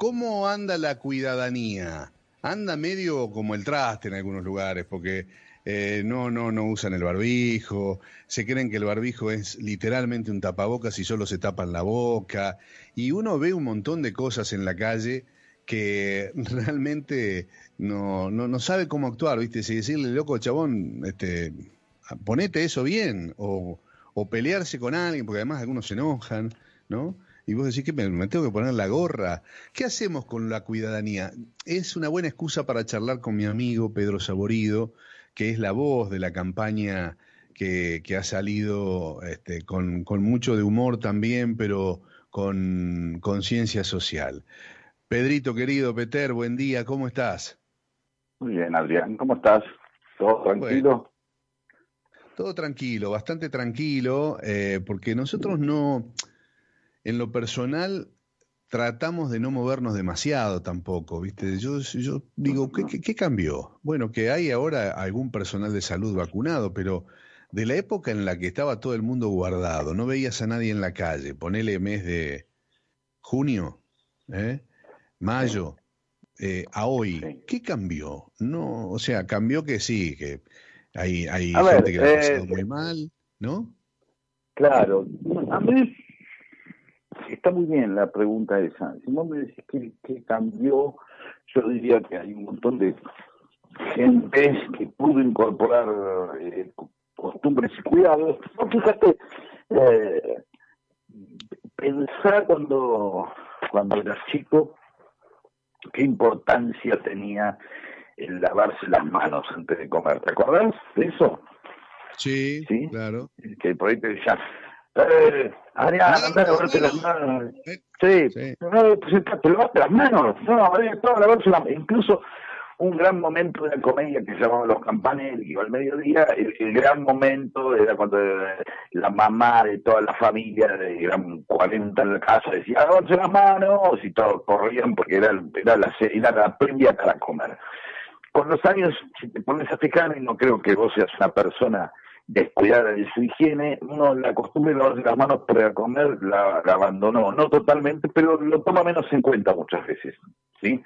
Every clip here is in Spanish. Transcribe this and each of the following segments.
¿cómo anda la cuidadanía? Anda medio como el traste en algunos lugares, porque eh, no, no, no usan el barbijo, se creen que el barbijo es literalmente un tapabocas y solo se tapan la boca, y uno ve un montón de cosas en la calle que realmente no, no, no sabe cómo actuar, ¿viste? Si decirle, loco, chabón, este, ponete eso bien, o, o pelearse con alguien, porque además algunos se enojan, ¿no? Y vos decís que me, tengo que poner la gorra. ¿Qué hacemos con la cuidadanía? Es una buena excusa para charlar con mi amigo Pedro Saborido, que es la voz de la campaña que, que ha salido este, con, con, mucho de humor también, pero con conciencia social. Pedrito, querido Peter, buen día, ¿cómo estás? Muy bien, Adrián, ¿cómo estás? ¿Todo tranquilo? todo tranquilo, bastante tranquilo, eh, porque nosotros no, en lo personal, tratamos de no movernos demasiado tampoco, ¿viste? Yo, yo digo, ¿qué, ¿qué, cambió? Bueno, que hay ahora algún personal de salud vacunado, pero de la época en la que estaba todo el mundo guardado, no veías a nadie en la calle, ponele mes de junio, ¿eh? mayo, eh, a hoy, ¿qué cambió? No, o sea, cambió que sí, que hay, hay gente que lo ha pasado muy mal, ¿no? Claro, a mí está muy bien la pregunta esa. Si vos me decís que, cambió, yo diría que hay un montón de gente que pudo incorporar eh, costumbres y cuidados. No, fíjate, eh, pensar cuando, cuando eras chico qué importancia tenía el lavarse las manos antes de comer. ¿Te acuerdas de eso? Sí, ¿Sí? claro. Que por ahí te decían, eh, Adrián, lavarte las manos. Sí, sí. No, te lavaste las manos. No, todo lavarse las manos. Incluso un gran momento de la comedia que se llamaba Los Campanes, que iba al mediodía, el, el, gran momento era cuando la mamá de toda la familia, de eran 40 en la casa, decía, lavarse las manos, y todos corrían porque era, era, la, era la previa para comer. Con los años, si te pones a fijar, y no creo que vos seas una persona descuidada de su higiene, uno la costumbre de lavarse las manos para comer la, abandonó, no totalmente, pero lo toma menos en cuenta muchas veces, ¿sí?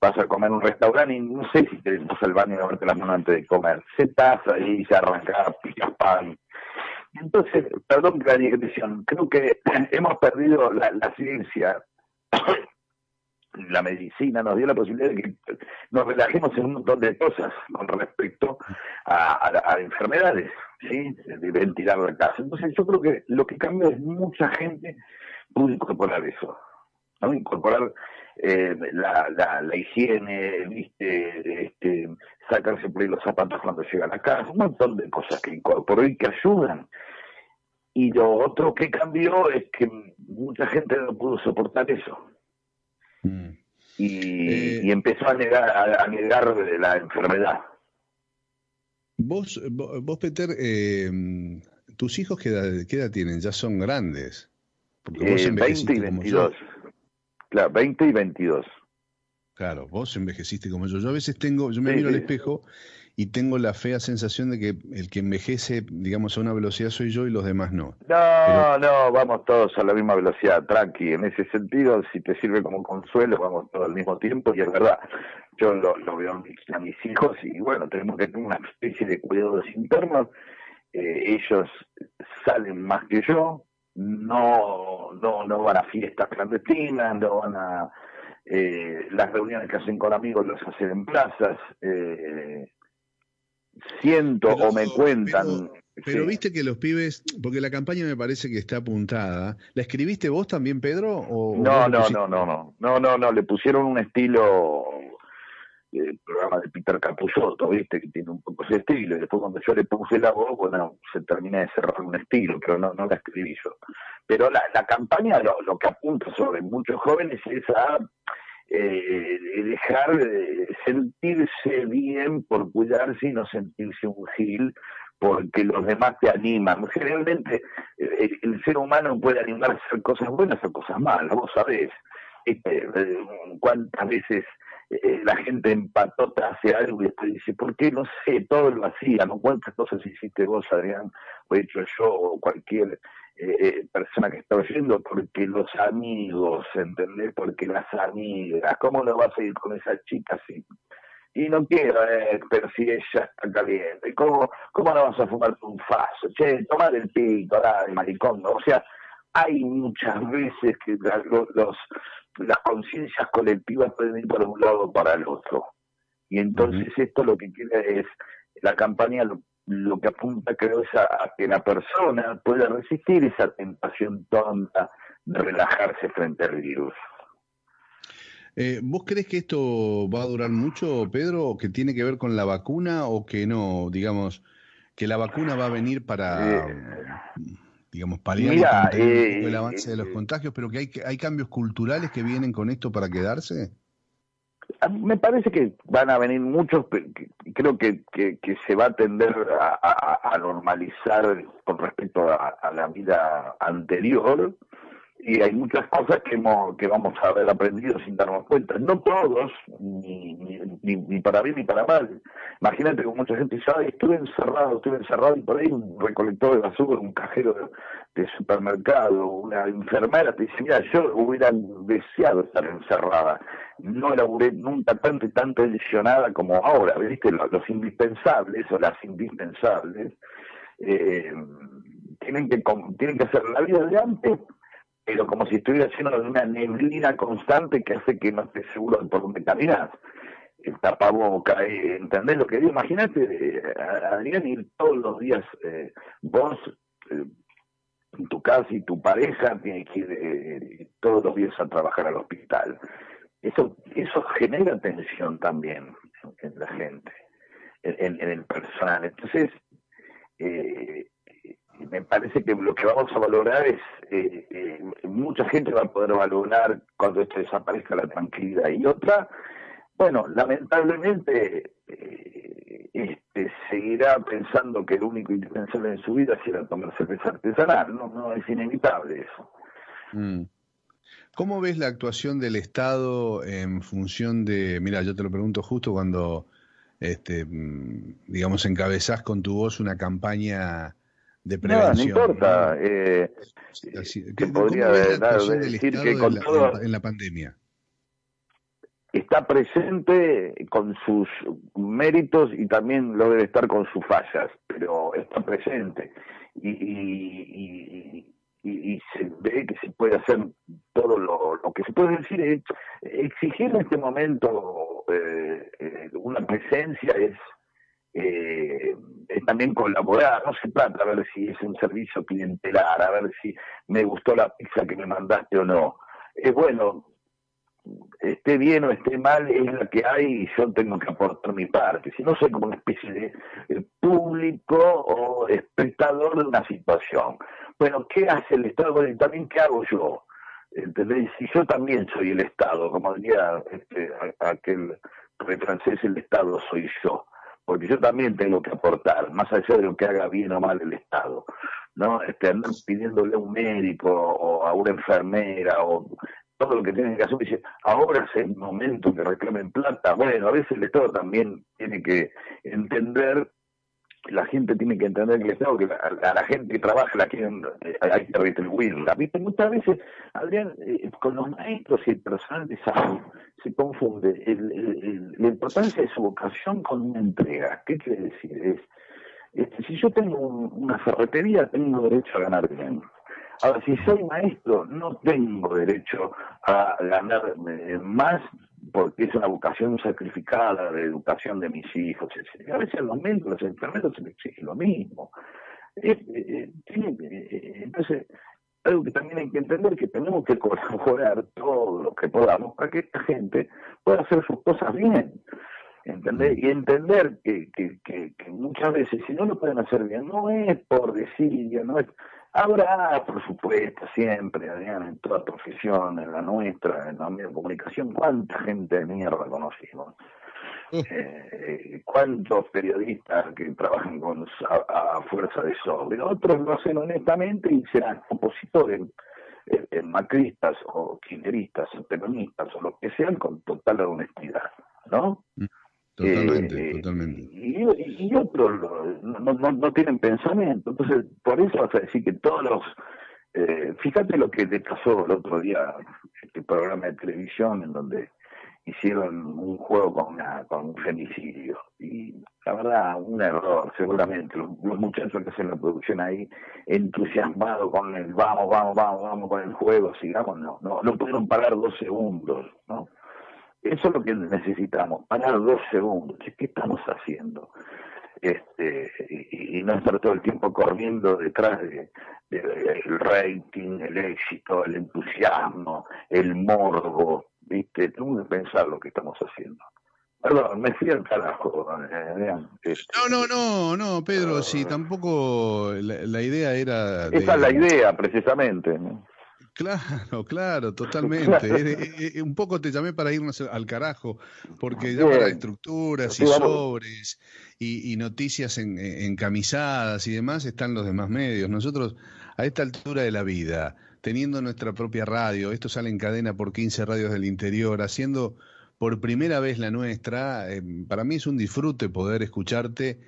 Vas a comer en un restaurante y no sé si te vas al baño y lavarte las manos antes de comer, se pasa y se arranca, picas pan. Entonces, perdón la digresión, creo que hemos perdido la, la ciencia la medicina nos dio la posibilidad de que nos relajemos en un montón de cosas con respecto a, a, enfermedades, ¿sí? de ventilar la casa. Entonces yo creo que lo que cambia es mucha gente pudo incorporar eso, ¿no? incorporar eh, la, la, la, higiene, ¿viste? Este, sacarse por ahí los zapatos cuando llega a la casa, un montón de cosas que incorporó y que ayudan. Y lo otro que cambió es que mucha gente no pudo soportar eso. Mm. Y, eh, y, empezó a negar, a, a negar la enfermedad. Vos, vos Peter, eh, tus hijos qué edad, qué edad, tienen? Ya son grandes. Porque vos eh, 20 y 22. Claro, 20 y 22. Claro, vos envejeciste como yo. Yo a veces tengo, yo me sí, miro sí. al espejo y tengo la fea sensación de que el que envejece, digamos, a una velocidad soy yo y los demás no. No, Pero... no, vamos todos a la misma velocidad, tranqui. En ese sentido, si te sirve como consuelo, vamos todos al mismo tiempo y es verdad. Yo lo, lo veo a mis hijos y bueno, tenemos que tener una especie de cuidados internos. Eh, ellos salen más que yo, no, no, no van a fiestas clandestinas, no van a... Eh, las reuniones que hacen con amigos las hacen en plazas. Eh, siento o me cuentan. Pero, viste que los pibes, porque la campaña me parece que está apuntada. ¿La escribiste vos también, Pedro? O, no, no, no, no, no, no, no, no, le pusieron un estilo el programa de Peter Capusotto, ¿viste? Que tiene un poco ese estilo. Y después cuando yo le puse la voz, bueno, se termina de cerrar un estilo, pero no, no la escribí yo. Pero la, la campaña lo, lo que apunta sobre muchos jóvenes es a eh, dejar de sentirse bien por cuidarse y no sentirse un gil porque los demás te animan. Generalmente el, el ser humano puede animarse a hacer cosas buenas o cosas malas, vos sabés. este, cuántas veces eh, la gente empatota hace algo y después dice, ¿por qué? No sé, todo lo hacía, ¿no? ¿Cuántas cosas hiciste vos, Adrián? O he hecho yo, o cualquier eh, eh, persona que está oyendo, porque los amigos, ¿entendés? Porque las amigas, ¿cómo lo vas a ir con esa chica así? Y no quiero, pero si ella está caliente, ¿cómo, cómo no vas a fumar un faso? Che, tomar el pito, de maricón, o sea, hay muchas veces que los, las conciencias colectivas pueden ir para un lado o para el otro. Y entonces esto lo que quiere es, la campaña lo, que apunta creo es a, que la persona pueda resistir esa tentación tonta de relajarse frente al virus. Eh, ¿Vos crees que esto va a durar mucho, Pedro, o que tiene que ver con la vacuna o que no? Digamos, que la vacuna va a venir para... Eh, digamos, paliar el eh, avance de los eh, contagios, pero que hay, hay cambios culturales que vienen con esto para quedarse? Me parece que van a venir muchos, creo que, que, se va a tender a, normalizar con respecto a, la vida anterior, y hay muchas cosas que, hemos, que vamos a haber aprendido sin darnos cuenta. No todos, ni, ni, ni para bien ni para mal. Imagínate que mucha gente Ay, estuve encerrado, estuve encerrado, y por ahí un recolector de basura, un cajero de, supermercado, una enfermera te dice, mira, yo hubiera deseado estar encerrada. No laburé nunca tanto y tan tensionada como ahora. ¿Viste? Los, indispensables o las indispensables eh, tienen, que, tienen que hacer la vida de antes pero como si estuviera lleno de una neblina constante que hace que no estés seguro de por dónde caminas. El tapaboca, eh, ¿entendés lo que digo? Imagínate, eh, Adrián, ir todos los días, vos, tu casa y tu pareja tiene que ir todos los días a trabajar al hospital. Eso, eso genera tensión también en la gente, en, en el personal. Entonces, eh, me parece que lo que vamos a valorar es, eh, eh, mucha gente va a poder valorar cuando esto desaparezca la tranquilidad y otra, bueno, lamentablemente eh, este, seguirá pensando que el único indispensable en su vida será tomar cerveza artesanal, no, no es inevitable eso. Mm. ¿Cómo ves la actuación del Estado en función de, mira, yo te lo pregunto justo cuando, este, mm, digamos, encabezás con tu voz una campaña de prevención. No, no importa. Eh, que podría decir que con todo, en la pandemia está presente con sus méritos y también lo debe estar con sus fallas, pero está presente. Y, se ve que se puede hacer todo lo, lo que se puede decir. Es, exigir en este momento eh, eh, una presencia es eh, también colaborar, no se trata a ver si es un servicio clientelar, a ver si me gustó la pizza que me mandaste o no. Es bueno, esté bien o esté mal, es la que hay y yo tengo que aportar mi parte. Si no, soy como una especie de eh, público o espectador de una situación. Bueno, ¿qué hace el Estado? Bueno, también, ¿qué hago yo? ¿Entendés? Si yo también soy el Estado, como diría este, aquel francés, el Estado soy yo porque yo también tengo que aportar, más allá de lo que haga bien o mal el Estado, ¿no? Este, andar pidiéndole a un médico o a una enfermera o todo lo que tienen que hacer, ahora es el momento que reclamen plata. Bueno, a veces el Estado también tiene que entender la gente tiene que entender que el Estado, que a, la gente que trabaja la quieren, eh, hay que retribuirla. ¿Viste? Muchas veces, Adrián, eh, con los maestros y el personal de salud se confunde la importancia de su vocación con una entrega. ¿Qué quiere decir? Es, este, si yo tengo una ferretería, tengo derecho a ganar bien. Ahora, si soy maestro, no tengo derecho a ganar eh, más porque es una vocación sacrificada de educación de mis hijos. A veces los médicos, los enfermeros se les exige lo mismo. Eh, eh, entonces, algo que también hay que entender que tenemos que colaborar todo lo que podamos para que esta gente pueda hacer sus cosas bien. ¿Entender? Y entender que muchas veces, si no lo pueden hacer bien, no es por desidia, no es Habrá, por supuesto, siempre, Adrián, en toda profesión, en la nuestra, en la media de comunicación, cuánta gente de mierda conocimos. Eh, cuántos periodistas que trabajan con a, fuerza de sobre. Otros lo hacen honestamente y serán opositores eh, macristas o kirchneristas o peronistas o lo que sean con total honestidad, ¿no? Mm, totalmente, totalmente. Y, otros no, no, no, tienen pensamiento, entonces por eso vas a decir que todos los... fíjate lo que le pasó el otro día, este programa de televisión en donde hicieron un juego con, un femicidio. Y la verdad, un error, seguramente. Los, muchachos que hacen la producción ahí, entusiasmados con el vamos, vamos, vamos, vamos con el juego, sigamos, no, no, no pudieron parar dos segundos, ¿no? Eso es lo que necesitamos, parar dos segundos. ¿Qué estamos haciendo? Este, y, no estar todo el tiempo corriendo detrás de, el rating, el éxito, el entusiasmo, el morbo, ¿viste? Tengo que pensar lo que estamos haciendo. Perdón, me fui al carajo. Eh, este. No, no, no, no, Pedro, si tampoco la, idea era... Esa es la idea, precisamente. Claro, claro, totalmente. un poco te llamé para irnos al carajo, porque ya para estructuras y sobres y, noticias en, encamisadas y demás están los demás medios. Nosotros, a esta altura de la vida, teniendo nuestra propia radio, esto sale en cadena por 15 radios del interior, haciendo por primera vez la nuestra, eh, para mí es un disfrute poder escucharte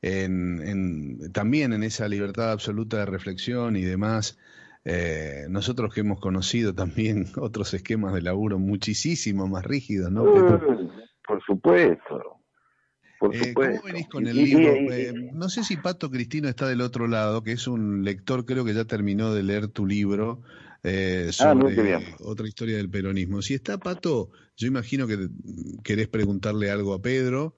en, también en esa libertad absoluta de reflexión y demás. Eh, nosotros que hemos conocido también otros esquemas de laburo muchísimo más rígidos, ¿no? por supuesto. Eh, ¿Cómo venís con el libro? Eh, no sé si Pato Cristino está del otro lado, que es un lector, creo que ya terminó de leer tu libro eh, ah, sobre otra historia del peronismo. Si está Pato, yo imagino que querés preguntarle algo a Pedro.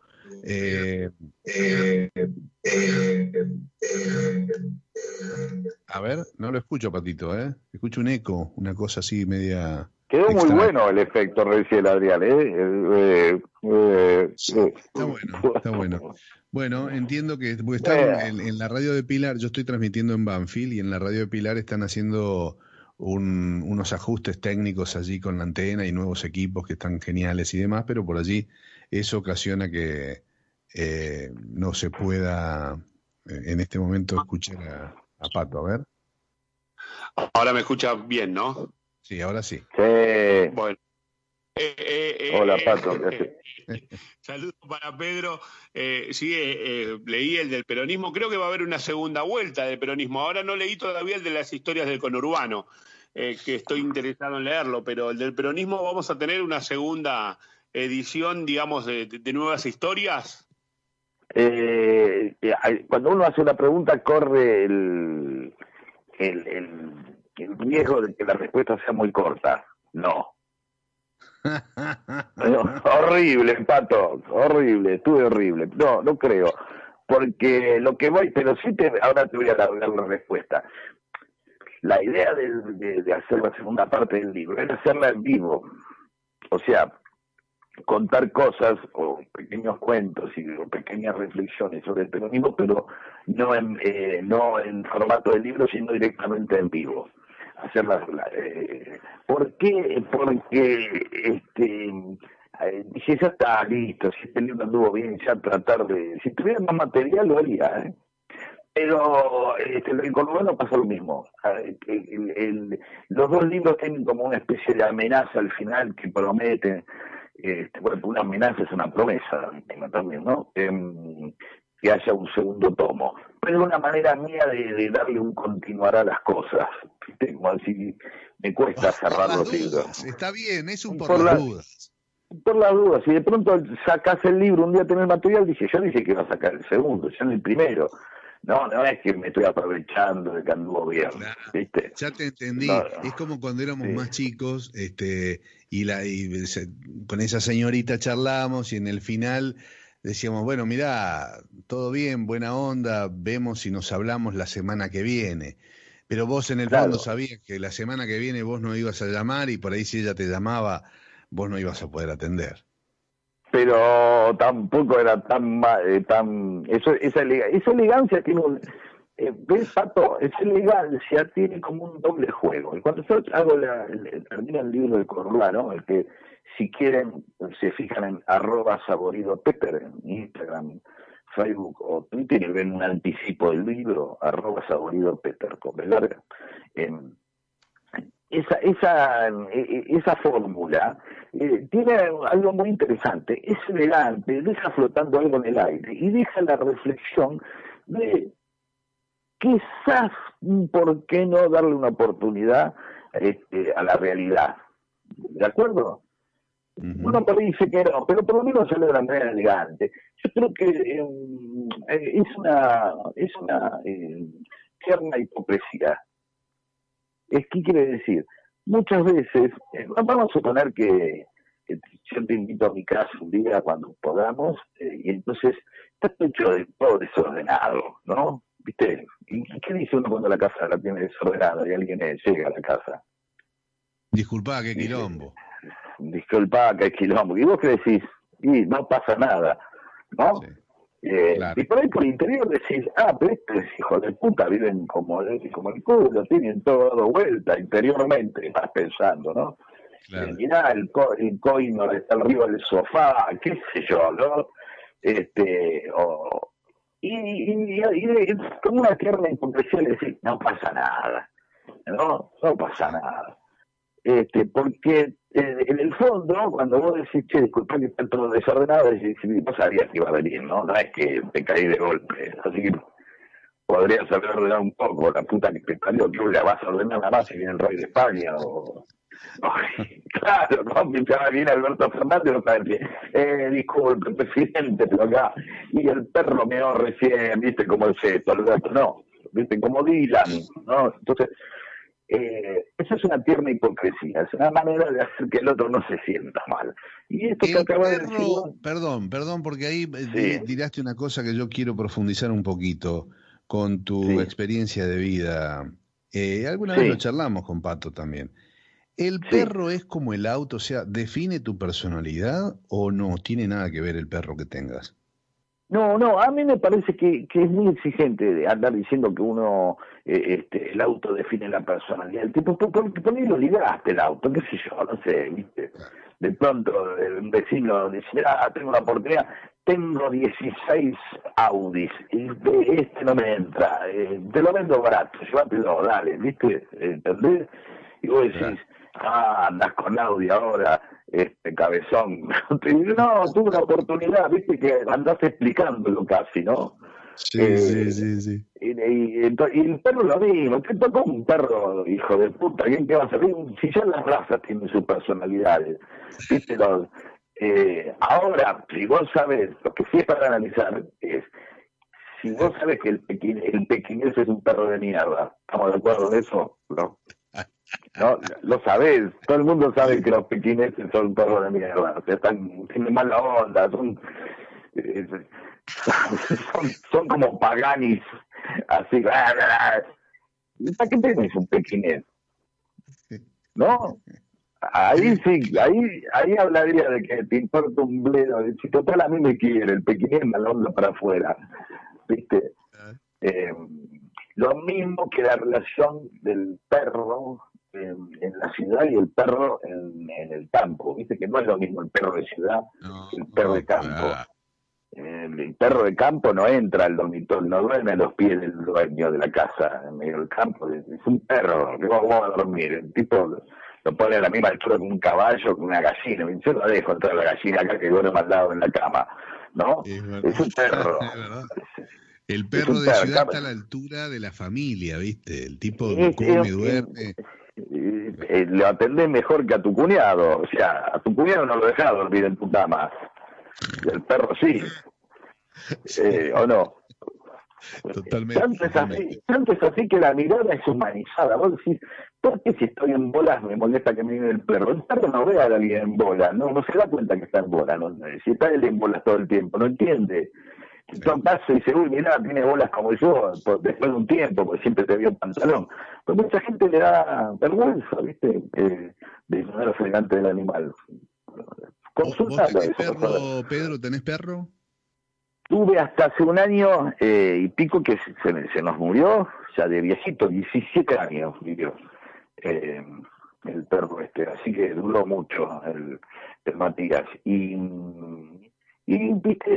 A ver, no lo escucho, Patito, ¿eh? Escucho un eco, una cosa así media... Quedó muy bueno el efecto recién, Adrián. ¿eh? Eh, eh, está bueno, está bueno. Bueno, entiendo que en, la radio de Pilar, yo estoy transmitiendo en Banfield y en la radio de Pilar están haciendo unos ajustes técnicos allí con la antena y nuevos equipos que están geniales y demás, pero por allí eso ocasiona que no se pueda en este momento escuchar a, a Pato. A ver. Ahora me escucha bien, ¿no? Sí, ahora sí. Bueno. Eh, eh, eh, Hola, Pato. Saludos para Pedro. sí, leí el del peronismo. Creo que va a haber una segunda vuelta del peronismo. Ahora no leí todavía el de las historias del conurbano, que estoy interesado en leerlo, pero el del peronismo vamos a tener una segunda edición, digamos, de, nuevas historias. cuando uno hace una pregunta, corre el, el el riesgo de que la respuesta sea muy corta. No. horrible, Pato, horrible, estuve horrible. No, no creo. Porque lo que voy, pero sí te, ahora te voy a dar la respuesta. La idea de, de, hacer la segunda parte del libro era hacerla en vivo. O sea, contar cosas o pequeños cuentos y pequeñas reflexiones sobre el peronismo, pero no en, eh, no en formato de libro, sino directamente en vivo hacerlas. Eh, ¿Por qué? Porque este, eh, dije, ya está listo, si este libro anduvo bien, ya tratar de. Si tuviera más material, lo haría. ¿eh? Pero este, el no pasa lo mismo. Ah, los dos libros tienen como una especie de amenaza al final que prometen. Este, bueno, una amenaza es una promesa también, ¿no? Em, que haya un segundo tomo. Pero es una manera mía de, darle un continuar a las cosas. Como así, me cuesta cerrar los libros. Está bien, es un por, las dudas. Por las dudas. Si de pronto sacas el libro, un día tenés material, dije, yo dije que iba a sacar el segundo, yo en el primero. No, no es que me estoy aprovechando de que anduvo bien. ¿viste? Ya te entendí. Es como cuando éramos más chicos este y, la, y con esa señorita charlamos y en el final decíamos, bueno, mira, todo bien, buena onda, vemos si nos hablamos la semana que viene. Pero vos en el fondo sabías que la semana que viene vos no ibas a llamar y por ahí si ella te llamaba, vos no ibas a poder atender. Pero tampoco era tan... Eh, tan eso, esa, esa elegancia tiene un... Eh, ¿Ves, Pato? Esa elegancia tiene como un doble juego. Y cuando yo hago la, termina el libro de ¿no? el que si quieren, se fijan en arroba saborido Pepper en Instagram, Facebook o Twitter y ven un anticipo del libro, arroba saborido Pepper con larga. Esa, esa, e, esa fórmula eh, tiene algo muy interesante, es elegante, deja flotando algo en el aire y deja la reflexión de quizás, ¿por qué no darle una oportunidad este, a la realidad? ¿De acuerdo? Uno por dice que no, pero por lo menos sale de la manera elegante. Yo creo que em, eh, es una, es una eh, tierna hipocresía. Es, ¿Qué quiere decir? Muchas veces, eh, vamos a suponer que, yo te invito a mi casa un día cuando podamos, eh, y entonces está todo todo desordenado, ¿no? ¿Viste? ¿Y qué dice uno cuando la casa la tiene desordenada y alguien llega a la casa? Disculpa, qué quilombo disculpa, que es quilombo. Y vos que decís, y no pasa nada, ¿no? Eh, y por ahí por el interior decís, ah, pero estos hijos de puta viven como, como el culo, tienen todo dado vuelta interiormente, vas pensando, ¿no? Claro. Eh, mirá, el, co el coino está arriba del sofá, qué sé yo, ¿no? Este, o, y, y, y, como una tierna le decís, no pasa nada, ¿no? No pasa nada. Este, porque eh, en el fondo, cuando vos decís, che, disculpa que está todo desordenado, decís, vos sabías que iba a venir, ¿no? No es que te caí de golpe. Así que podrías haber ordenado un poco, la puta que te parió, que la vas a ordenar nada más si viene el rey de España o... claro, no, mientras viene Alberto Fernández, no sabe eh, disculpe, presidente, pero acá, y el perro meó recién, viste, como el ceto, Alberto, no, viste, como Dylan, ¿no? Entonces, eh, esa es una tierna hipocresía, es una manera de hacer que el otro no se sienta mal. Y esto que acaba de decir... Perdón, perdón, porque ahí eh, tiraste una cosa que yo quiero profundizar un poquito con tu experiencia de vida. Eh, alguna vez lo charlamos con Pato también. ¿El perro es como el auto? O sea, ¿define tu personalidad o no? ¿Tiene nada que ver el perro que tengas? No, no, a mí me parece que, que es muy exigente andar diciendo que uno, eh, este, el auto define la personalidad. El tipo, ¿por, por, qué lo libraste el auto? ¿Qué sé yo? No sé, ¿viste? De pronto un vecino dice, ah, tengo una oportunidad, tengo 16 Audis, y este no me entra, eh, te lo vendo barato, llévatelo, dale, ¿viste? ¿Entendés? Y vos decís, ah, andas con Audi ahora, este cabezón. no, tuve una oportunidad, viste que andaste explicándolo casi, ¿no? Sí, sí, eh, sí, sí. Y, y, el perro lo mismo, te tocó un perro, hijo de puta, ¿quién te va a servir? Si ya las razas tienen su personalidad, ¿viste? eh, ahora, si vos sabes, lo que sí es para analizar es, si vos sabes que el, pequin, el pequinés es un perro de mierda, ¿estamos de acuerdo en eso? ¿No? No, lo sabes, todo el mundo sabe que los pequineses son perros de mierda, o sea, están, tienen mala onda, son, eh, son, son, como paganis, así, ¿para qué tenés un pequinés? ¿No? Ahí sí, ahí, ahí hablaría de que te importa un bledo, si total a mí me quiere, el pequinés me onda para afuera, ¿viste? Ah. Eh, lo mismo que la relación del perro en, la ciudad y el perro en, el campo. Viste que no es lo mismo el perro de ciudad que el perro de campo. El, perro de campo no entra al dormitorio, no duerme a los pies del dueño de la casa, en medio del campo. Es, un perro que va, a dormir. El tipo lo pone a la misma altura que un caballo, que una gallina. Yo lo dejo entrar la gallina acá que duerme al lado en la cama. ¿No? Es, un perro. El perro de ciudad está a la altura de la familia, ¿viste? El tipo come, duerme. Eh, lo atendés mejor que a tu cuñado. O sea, a tu cuñado no lo dejás dormir en tu cama. El perro sí. Eh, ¿O no? Totalmente. Tanto es, así, tanto es así que la mirada es humanizada. Vos decís, ¿por qué si estoy en bolas me molesta que me mire el perro? El perro no ve a alguien en bola, no, no se da cuenta que está en bola. No, si está él en bolas todo el tiempo, no entiende. Entonces y dice, uy, mira, tiene bolas como yo, después de un tiempo, porque siempre te vio en pantalón. Pues mucha gente le da vergüenza, ¿viste? Eh, de ser delante del animal. Consultalo. perro, Pedro? ¿Tenés perro? Tuve hasta hace un año eh, y pico que se, se, nos murió, ya de viejito, 17 años vivió eh, el perro este, así que duró mucho el, el Matías. Y y viste,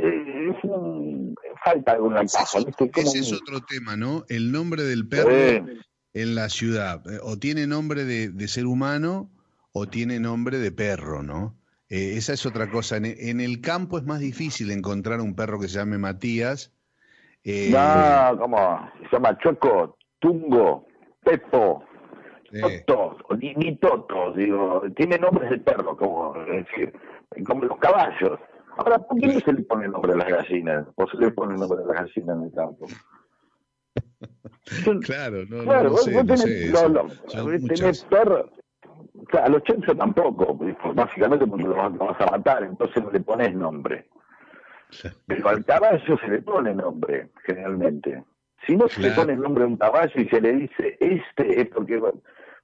es un, falta alguna cosa. Ese es otro tema, ¿no? El nombre del perro en la ciudad, eh, o tiene nombre de, ser humano o tiene nombre de perro, ¿no? Eh, esa es otra cosa. En, el campo es más difícil encontrar un perro que se llame Matías. Eh, no, ¿cómo? Se llama Choco, Tungo, Pepo, Toto, ni, ni, Toto, digo, tiene nombres de perro, como decir, como los caballos. Ahora, ¿por qué no se le pone el nombre a las gallinas? ¿O se le pone el nombre a las gallinas en el campo? claro, no, claro, no, sé, vos tenés, no tenés perro. a los tampoco, básicamente porque los vas a matar, entonces no le pones nombre. Pero al caballo se le pone nombre, generalmente. Si no se le pone el nombre a un caballo y se le dice este es porque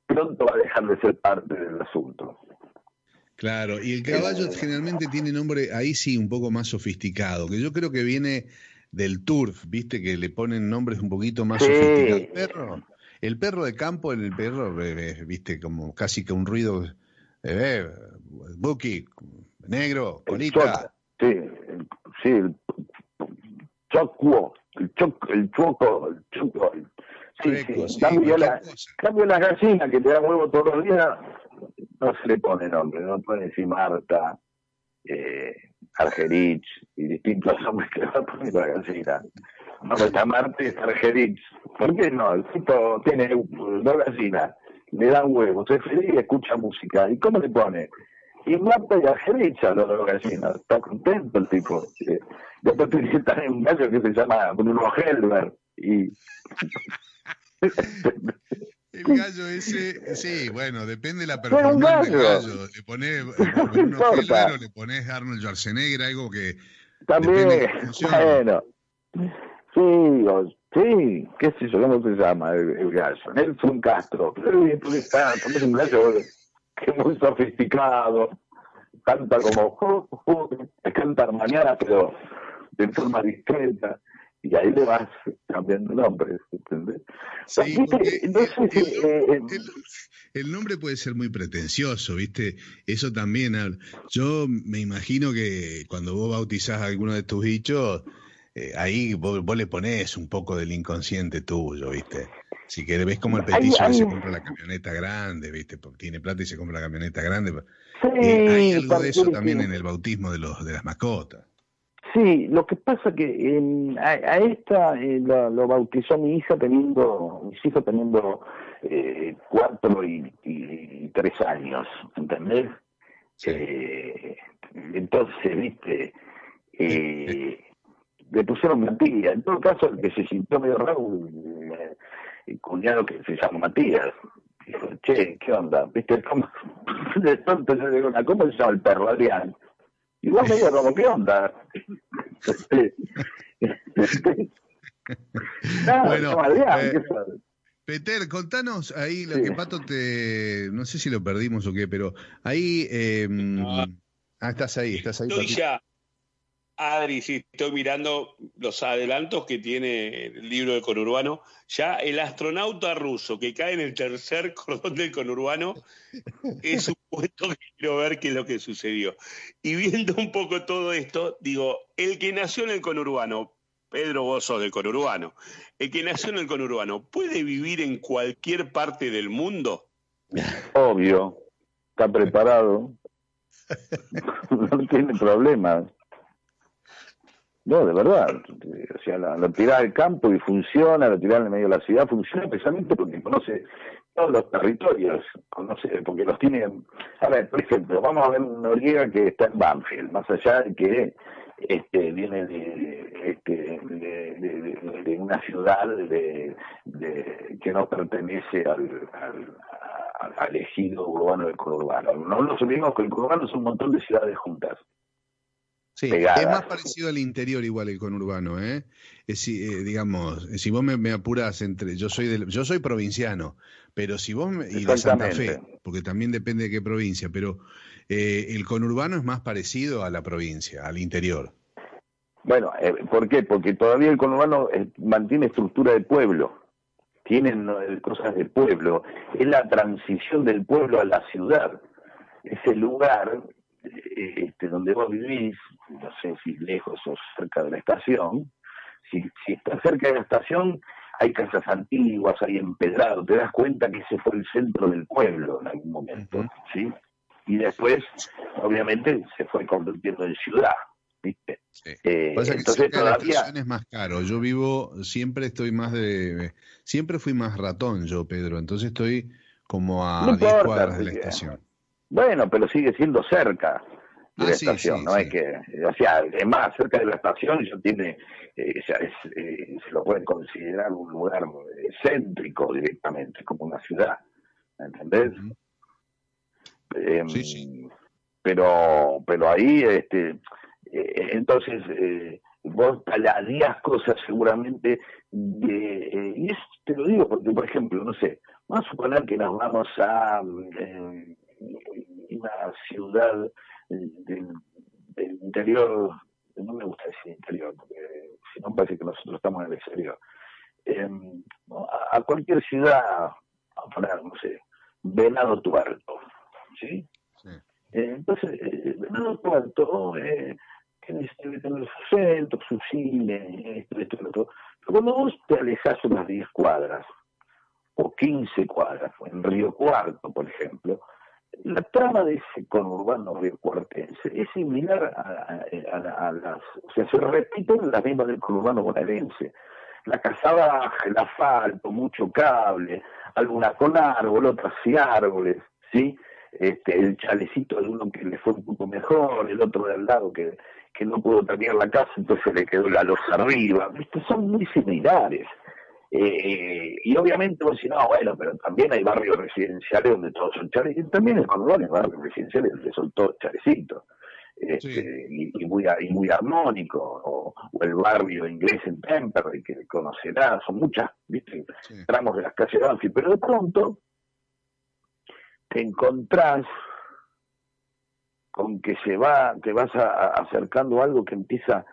pronto va a dejar de ser parte del asunto. Claro, y el caballo generalmente tiene nombre ahí sí un poco más sofisticado, que yo creo que viene del turf, viste que le ponen nombres un poquito más sofisticados. El perro, el perro de campo, el perro, viste, como casi que un ruido, eh, Buki, negro, colita. Sí, sí, el chocuo, el choco, el choco, el choco. Sí, sí, cambio, la, cambio las gallinas que te dan huevo todos los días, no se le pone nombre, no puede decir Marta, eh, Argerich y distintos nombres que le va poner la gallina. No, está Marte es Argerich. ¿Por qué no? El tipo tiene dos gallinas, le dan huevos, es feliz y escucha música. ¿Y cómo le pone? Y Marta y Argerich a los dos gallinas. Está contento el tipo. Después tiene en un gallo que se llama Bruno Helber. Y El gallo ese, sí, bueno, depende de la performance del gallo. Le pones Bruno Helder o le pones Arnold Schwarzenegger, algo que. También, bueno. Sí, sí, qué sé yo, ¿cómo se llama el, gallo? Nelson Castro. Pero es un gallo que es muy sofisticado, canta como, canta mañana, pero de forma discreta y ahí le vas cambiando nombres, ¿entendés? Sí, el, nombre puede ser muy pretencioso, ¿viste? Eso también. Yo me imagino que cuando vos bautizás a alguno de tus bichos, eh, ahí vos, le ponés un poco del inconsciente tuyo, ¿viste? Si querés, ves como el petizo se compra la camioneta grande, ¿viste? Porque tiene plata y se compra la camioneta grande. Sí, eh, hay algo de eso también en el bautismo de, los, de las mascotas. Sí, lo que pasa que a, esta eh, lo, bautizó mi hija teniendo, mis hijos teniendo eh, cuatro y, tres años, ¿entendés? Eh, entonces, viste, eh, le pusieron Matías. En todo caso, el que se sintió medio raro, el cuñado que se llama Matías. Dijo, che, ¿qué onda? ¿Viste? ¿Cómo? De tonto yo digo, ¿cómo se llama el perro, Adrián? Igual me digo como, ¿qué onda? bueno, eh, Peter, contanos ahí lo que Pato te. No sé si lo perdimos o qué, pero ahí. Eh, Ah, estás ahí, estás ahí. Estoy ya. Adri, sí, estoy mirando los adelantos que tiene el libro de conurbano. Ya el astronauta ruso que cae en el tercer cordón del conurbano es un puesto que quiero ver qué es lo que sucedió. Y viendo un poco todo esto, digo, el que nació en el conurbano, Pedro, vos sos del conurbano, el que nació en el conurbano, ¿puede vivir en cualquier parte del mundo? Obvio, está preparado, no tiene problema. No, de verdad. O sea, lo, tirás al campo y funciona, lo tirás en el medio de la ciudad, funciona precisamente porque conoce todos los territorios, conoce, porque los tiene... A ver, por ejemplo, vamos a ver Noriega que está en Banfield, más allá de que este, viene de, este, de, una ciudad de, que no pertenece al, al, ejido urbano del conurbano. No nos olvidemos que el conurbano es un montón de ciudades juntas. Sí, es más parecido al interior igual el conurbano, ¿eh? Es, eh, digamos, si vos me, apuras entre, yo soy del, yo soy provinciano, pero si vos me, y de Santa Fe, porque también depende de qué provincia, pero eh, el conurbano es más parecido a la provincia, al interior. Bueno, eh, ¿por qué? Porque todavía el conurbano mantiene estructura de pueblo, tienen cosas de pueblo, es la transición del pueblo a la ciudad, ese lugar este, donde vos vivís, no sé si lejos o cerca de la estación, si, si estás cerca de la estación, hay casas antiguas, hay empedrado, te das cuenta que ese fue el centro del pueblo en algún momento, ¿sí? Y después, obviamente, se fue convirtiendo en ciudad. ¿viste? Eh, entonces todavía es más caro. Yo vivo, siempre estoy más de, siempre fui más ratón yo, Pedro. Entonces estoy como a 10 cuadras de la estación. Bueno, pero sigue siendo cerca de ah, la estación, no hay que, o sea, es más cerca de la estación, eso tiene, eh, eh, se lo pueden considerar un lugar céntrico directamente, como una ciudad, ¿entendés? Em, pero, pero ahí, este, eh, entonces, eh, vos paladeás cosas seguramente, de, y es, te lo digo porque, por ejemplo, no sé, vamos a suponer que nos vamos a una ciudad del, interior, no me gusta decir interior, porque si no parece que nosotros estamos en el exterior, em, a, cualquier ciudad, a poner, no sé, Venado Tuerto, ¿sí? Eh, entonces, eh, Venado Tuerto eh, tiene, su centro, su cine, esto, esto, lo otro. Pero cuando vos te alejas unas 10 cuadras, o 15 cuadras, en Río Cuarto, por ejemplo, la trama de ese conurbano río cuartense es similar a, las, o sea, se repiten las mismas del conurbano bonaerense. La casa baja, el asfalto, mucho cable, alguna con árbol, otras sin árboles, ¿sí? Este, el chalecito de uno que le fue un poco mejor, el otro de al lado que, que no pudo terminar la casa, entonces le quedó la losa arriba. ¿Viste? Son muy similares. Eh, y obviamente vos decís, no, bueno, pero también hay barrios residenciales donde todos son charecitos, también hay barrios residenciales donde son todos charecitos. Este, y, muy, y muy armónico, o, el barrio inglés en Temperley, que conocerá, son muchas, ¿viste? tramos de las calles de pero de pronto te encontrás con que se va, te vas acercando a algo que empieza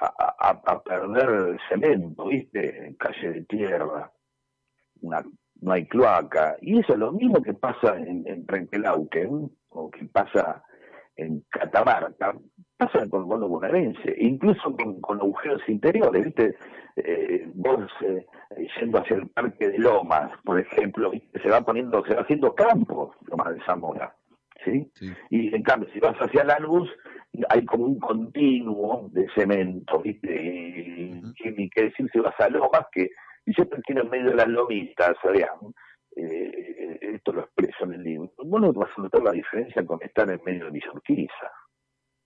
a, perder el cemento, ¿viste? Calle de tierra, no hay cloaca. Y eso es lo mismo que pasa en, en o que pasa en Catamarca, pasa con el bono bonaerense, incluso con, agujeros interiores, ¿viste? Eh, vos eh, yendo hacia el Parque de Lomas, por ejemplo, se va poniendo, se va haciendo campo, Lomas de Zamora. ¿Sí? Y en cambio, si vas hacia la luz, hay como un continuo de cemento, ¿viste? Y, ni qué decir si vas a Lomas, que siempre tiene en medio de las lomitas, ¿sabían? Eh, esto lo expreso en el libro. Bueno, vas a notar la diferencia con estar en medio de Villa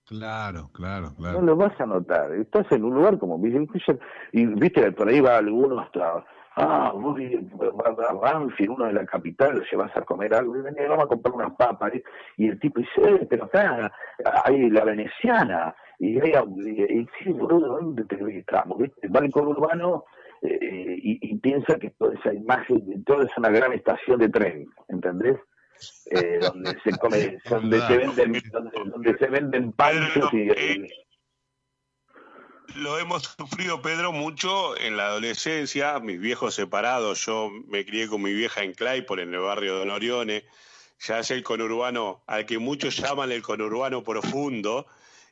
Claro, claro, claro. No lo vas a notar. Estás en un lugar como y viste, por ahí va alguno hasta ah, vos vas a Banfield, uno de la capital, llevas a comer algo, y vamos a comprar unas papas, y el tipo dice, eh, pero acá hay la veneciana, y hay, y, sí, ¿dónde te estamos? ¿Viste? Va con urbano eh, y, piensa que toda esa imagen, toda es una gran estación de tren, ¿entendés? Eh, donde se come, donde se venden, donde, se venden panchos y, eh, lo hemos sufrido, Pedro, mucho en la adolescencia, mis viejos separados, yo me crié con mi vieja en Claypole, en el barrio de Norione, ya es el conurbano al que muchos llaman el conurbano profundo,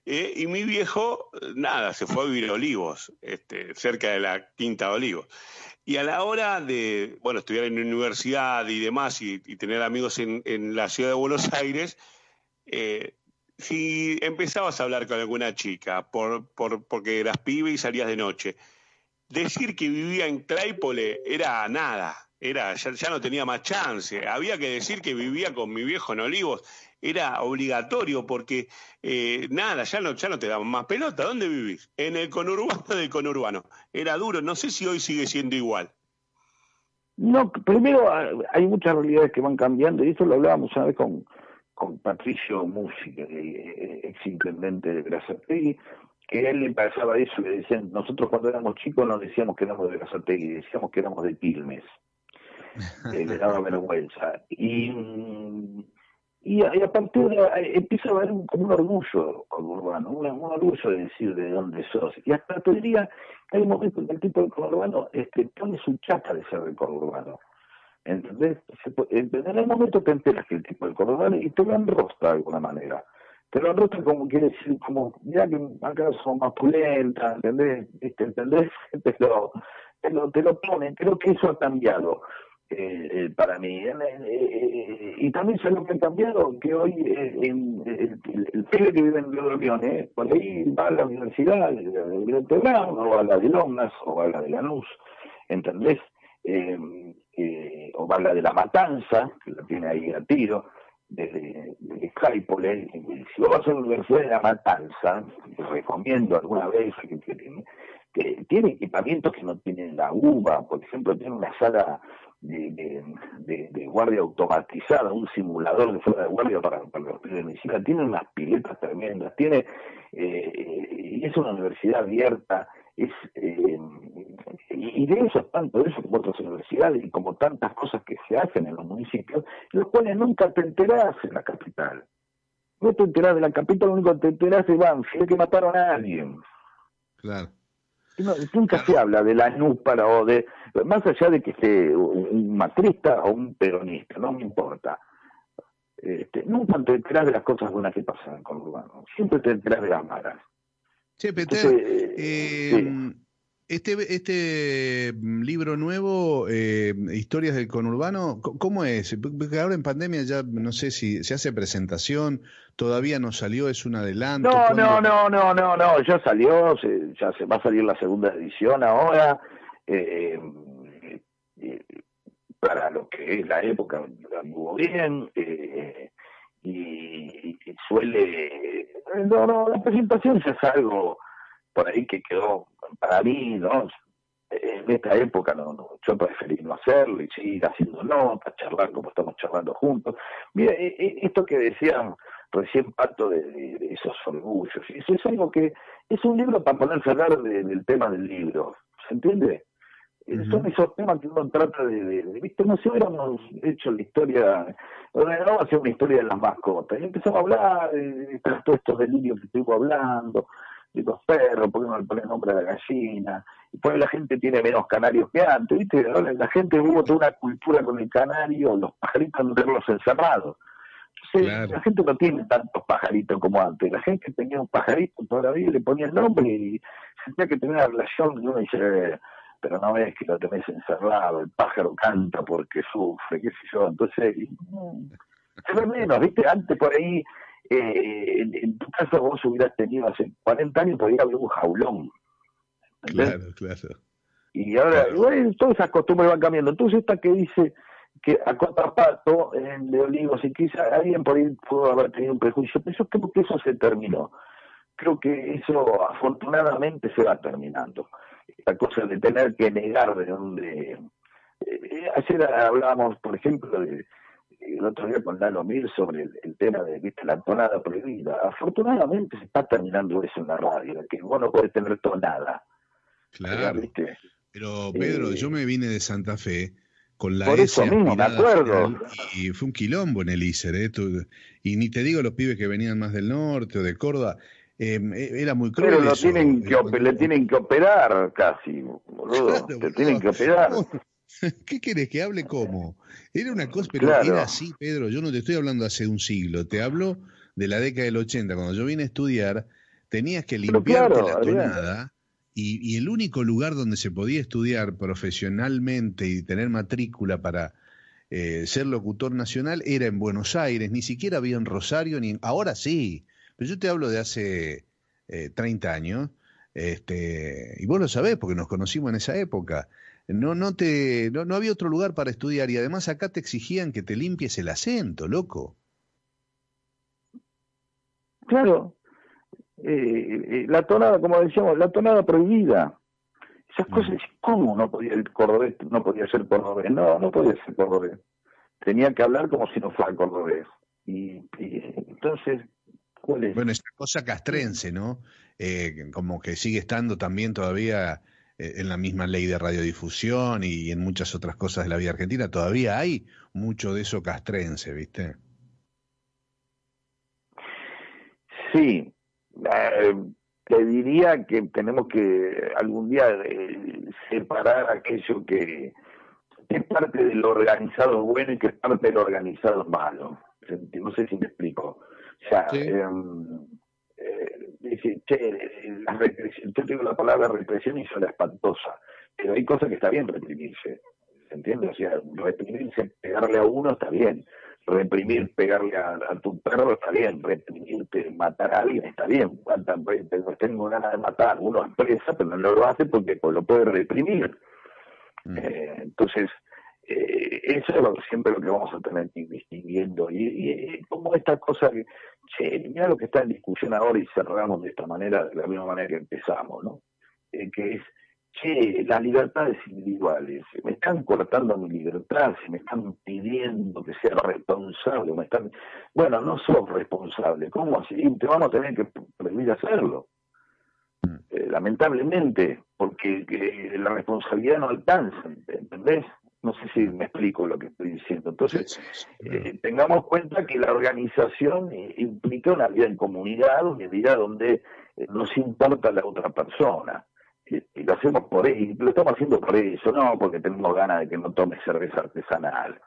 eh, y mi viejo, nada, se fue a vivir a Olivos, este, cerca de la Quinta de Olivos. Y a la hora de, bueno, estudiar en la universidad y demás, y, tener amigos en, la ciudad de Buenos Aires, eh, si empezabas a hablar con alguna chica por, por, porque eras pibe y salías de noche, decir que vivía en Claypole era nada, era, ya, no tenía más chance. Había que decir que vivía con mi viejo en Olivos, era obligatorio porque eh, nada, ya no, ya no te daban más pelota. ¿Dónde vivís? En el conurbano del conurbano. Era duro, no sé si hoy sigue siendo igual. No, primero hay muchas realidades que van cambiando y esto lo hablábamos una vez con, con Patricio Música, ex intendente de Grazategui, que él le pasaba eso, le decían, nosotros cuando éramos chicos no decíamos que éramos de Grazategui, decíamos que éramos de Quilmes, eh, le daba vergüenza. Y, y, a, partir de empieza a haber un, como un orgullo urbano, un, orgullo de decir de dónde sos. Y hasta te diría, hay un momento en que el tipo de urbano este, pone su chapa de ser de urbano ¿Entendés? En el momento te enteras que el tipo del coronel y te lo enrostra de alguna manera. Te lo enrostra como quiere decir, como, mira que acá son más pulentas, ¿entendés? ¿Entendés? Pero te lo, te lo ponen, creo que eso ha cambiado. Eh, eh, para mí. Eh, y también sé lo que ha cambiado, que hoy en, el, el pibe que vive en Río por ahí va a la universidad de, de Brown, o a la de Lomas, o a la de Lanús, ¿entendés? o va a la de La Matanza, que la tiene ahí a tiro, desde, Claypole. Si vos vas a la Universidad de La Matanza, te recomiendo alguna vez que, que, que tiene equipamientos que no tienen la UBA, por ejemplo, tiene una sala de, guardia automatizada, un simulador de fuera de guardia para, los pibes de medicina, tiene unas piletas tremendas, tiene eh, y es una universidad abierta, es eh, y de eso tanto de eso como otras universidades y como tantas cosas que se hacen en los municipios, los cuales nunca te enterás en la capital. No te enterás de la capital, lo único que te enterás de Banfield, que mataron a alguien. Claro. Nunca se habla de la núpara o de más allá de que esté un macrista o un peronista, no me importa. Este, nunca te enteras de las cosas buenas que pasan con Urbano, siempre te enteras de las malas. Che, Peter, eh, este, este mm, libro nuevo, eh, Historias del Conurbano, ¿cómo es? Porque ahora en pandemia ya no sé si se hace presentación, todavía no salió, es un adelanto. No, no, no, no, no, no, ya salió, ya se va a salir la segunda edición ahora. Eh, eh, para lo que es la época, anduvo bien eh, y, suele... No, no, la presentación ya es algo por ahí que quedó para mí, ¿no? En esta época no, no, yo preferí no hacerlo y seguir haciendo notas, charlar como estamos charlando juntos. Mira, esto que decían recién Pato de, esos orgullos, eso es algo que es un libro para ponerse a hablar del tema del libro, ¿se entiende? Son esos temas que uno trata de, de, ¿viste? No si hubiéramos hecho la historia, no va a ser una historia de las mascotas. Y empezamos a hablar de, todos estos delirios que estuvimos hablando, de los perros, porque no le ponen nombre a la gallina, y pues la gente tiene menos canarios que antes, ¿viste? la gente hubo toda una cultura con el canario, los pajaritos no tenerlos encerrados. Entonces, la gente no tiene tantos pajaritos como antes. La gente tenía un pajarito todavía, le ponía el nombre y sentía que tenía una relación, y uno dice, pero no ves que lo tenés encerrado, el pájaro canta porque sufre, qué sé yo, entonces se ve menos, viste, antes por ahí, eh, en, tu casa vos hubieras tenido hace 40 años, podría haber un jaulón. Claro, claro. Y ahora, bueno, todas esas costumbres van cambiando. Entonces esta que dice que a contrapato en de olivos y quizá alguien por ahí pudo haber tenido un prejuicio, pero yo creo que eso se terminó. Creo que eso afortunadamente se va terminando esta cosa de tener que negar de dónde... Eh, ayer hablábamos, por ejemplo, de, el otro día con Lalo Mir sobre el, tema de ¿viste? la tonada prohibida. Afortunadamente se está terminando eso en la radio, que vos no podés tener tonada. Claro. Pero Pedro, yo me vine de Santa Fe con la Por eso mismo, me acuerdo. y fue un quilombo en el ISER, ¿eh? y ni te digo los pibes que venían más del norte o de Córdoba, Em, e, era muy cruel. Pero lo tienen que, le tienen que operar casi, boludo. Te tienen que operar. ¿Qué querés que hable cómo? Era una cosa, pero era así, Pedro. Yo no te estoy hablando hace un siglo, te hablo de la década del 80. Cuando yo vine a estudiar, tenías que limpiarte la tonada y, y, el único lugar donde se podía estudiar profesionalmente y tener matrícula para eh, ser locutor nacional era en Buenos Aires. Ni siquiera había en Rosario, ni ahora sí. Pero yo te hablo de hace eh, 30 años, este, y vos lo sabés porque nos conocimos en esa época. No, no, te, no, había otro lugar para estudiar y además acá te exigían que te limpies el acento, loco. Claro, eh, eh, la tonada, como decíamos, la tonada prohibida. Esas cosas, mm. ¿cómo no podía el cordobés, no podía ser cordobés? No, no podía ser cordobés. Tenía que hablar como si no fuera cordobés. y entonces, bueno, esa cosa castrense, ¿no? Eh, como que sigue estando también todavía en la misma ley de radiodifusión y en muchas otras cosas de la vida argentina, todavía hay mucho de eso castrense, ¿viste? Sí, eh, te diría que tenemos que algún día separar aquello que es parte de lo organizado bueno y que es parte de lo organizado malo. No sé si me explico. O sea, em, eh, dice, che, la represión, yo tengo la palabra represión y suena espantosa, pero hay cosas que está bien reprimirse, ¿se entiende? O sea, reprimirse, pegarle a uno está bien, reprimir, pegarle a, tu perro está bien, reprimirte, matar a alguien está bien, tengo ganas de matar, uno expresa, pero no lo hace porque pues, lo puede reprimir. Mm. Eh, entonces, eh, eso es lo, siempre lo que vamos a tener que ir distinguiendo. Y, como esta cosa, que, che, mira lo que está en discusión ahora y cerramos de esta manera, de la misma manera que empezamos, ¿no? Eh, que es, che, las libertades individuales, me están cortando mi libertad, si me están pidiendo que sea responsable, me están, bueno, no sos responsable, ¿cómo así? Te vamos a tener que prohibir hacerlo. Mm. Eh, lamentablemente, porque la responsabilidad no alcanza, ¿entendés? No sé si me explico lo que estoy diciendo. Entonces, eh, tengamos cuenta que la organización implica una vida en comunidad, una vida donde eh, nos importa la otra persona. Y, lo hacemos por eso, lo estamos haciendo por eso, no porque tenemos ganas de que no tome cerveza artesanal.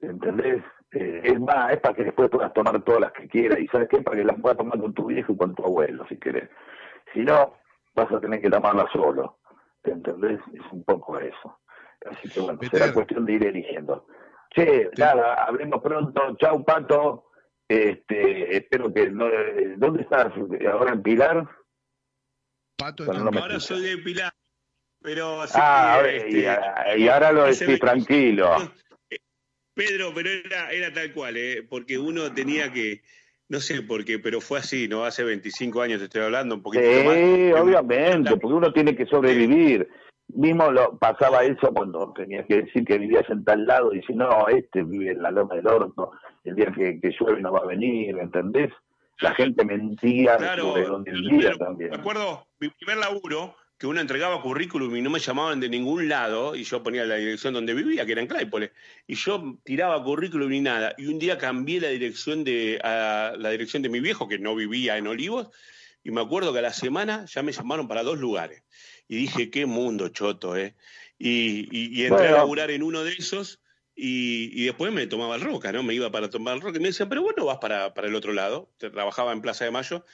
¿Entendés? Eh, es más, es para que después puedas tomar todas las que quieras. ¿Y sabes qué? Para que las puedas tomar con tu viejo y con tu abuelo, si querés. Si no, vas a tener que tomarla solo. ¿Entendés? Es un poco eso. Así que bueno, será cuestión de ir eligiendo. Che, nada, hablemos pronto. Chau, Pato. Este, espero que. No, ¿Dónde estás? ¿Ahora en Pilar? Pato, ahora soy de Pilar. Pero ah, este, y, ahora lo decís tranquilo. Pedro, pero era, era tal cual, ¿eh? porque uno tenía que, no sé por qué, pero fue así, ¿no? Hace 25 años te estoy hablando, un poquito más. Sí, obviamente, porque uno tiene que sobrevivir. Mismo lo, pasaba eso cuando tenías que decir que vivías en tal lado y si no, este vive en la loma del orto, el día que, llueve no va a venir, ¿entendés? La gente mentía claro, sobre donde vivía también. Me acuerdo, mi primer laburo, que uno entregaba currículum y no me llamaban de ningún lado, y yo ponía la dirección donde vivía, que era en Claypole, y yo tiraba currículum y nada, y un día cambié la dirección de, a la dirección de mi viejo, que no vivía en Olivos, y me acuerdo que a la semana ya me llamaron para dos lugares y dije, qué mundo choto, ¿eh? Y, entré a laburar en uno de esos y, después me tomaba el roca, ¿no? Me iba para tomar el roca y me decían, pero bueno, vas para, para el otro lado. Trabajaba en Plaza de Mayo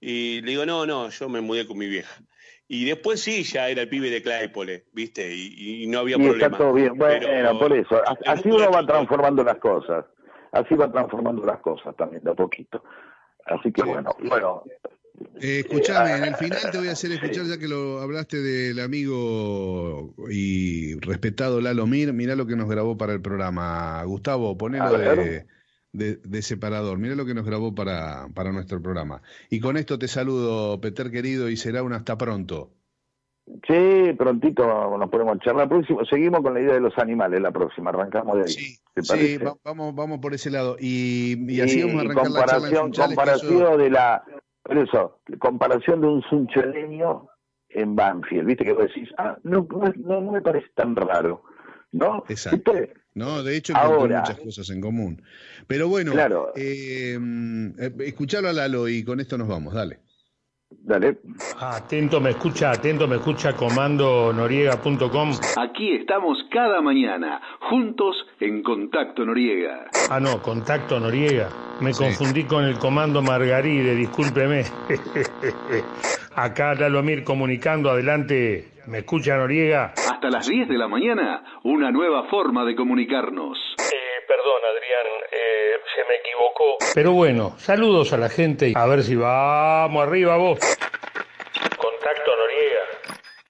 y le digo, no, no, yo me mudé con mi vieja. Y después sí, ya era el pibe de Claypole, ¿viste? Y, no había problema. Está todo bien, bueno, por eso. Así uno va transformando las cosas. Así va transformando las cosas también, de a poquito. Así que bueno, bueno, eh, escuchame, en el final te voy a hacer escuchar, ya que lo hablaste del amigo y respetado Lalo Mir, mirá lo que nos grabó para el programa. Gustavo, ponelo de, de, separador, mirá lo que nos grabó para, para nuestro programa. Y con esto te saludo, Peter querido, y será un hasta pronto. Sí, prontito nos podemos charlar. Próximo, seguimos con la idea de los animales, la próxima, arrancamos de ahí. Sí, vamos, vamos por ese lado. Y, así vamos a arrancar comparación, la Comparación de la por eso, comparación de un suncholeño en Banfield, ¿viste? Que vos decís, ah, no, no, no me parece tan raro, ¿no? Exacto. No, de hecho, Ahora, muchas cosas en común. Pero bueno, claro. eh, eh escuchalo a Lalo y con esto nos vamos, dale. Dale. Atento me escucha, atento me escucha comando noriega.com. Aquí estamos cada mañana, juntos en Contacto Noriega. Ah, no, Contacto Noriega. Me confundí con el comando Margaride, discúlpeme. Acá Dalomir comunicando, adelante. ¿Me escucha Noriega? Hasta las 10 de la mañana, una nueva forma de comunicarnos. Eh, perdón, Adrián, eh, se me equivocó. Pero bueno, saludos a la gente. A ver si vamos arriba vos.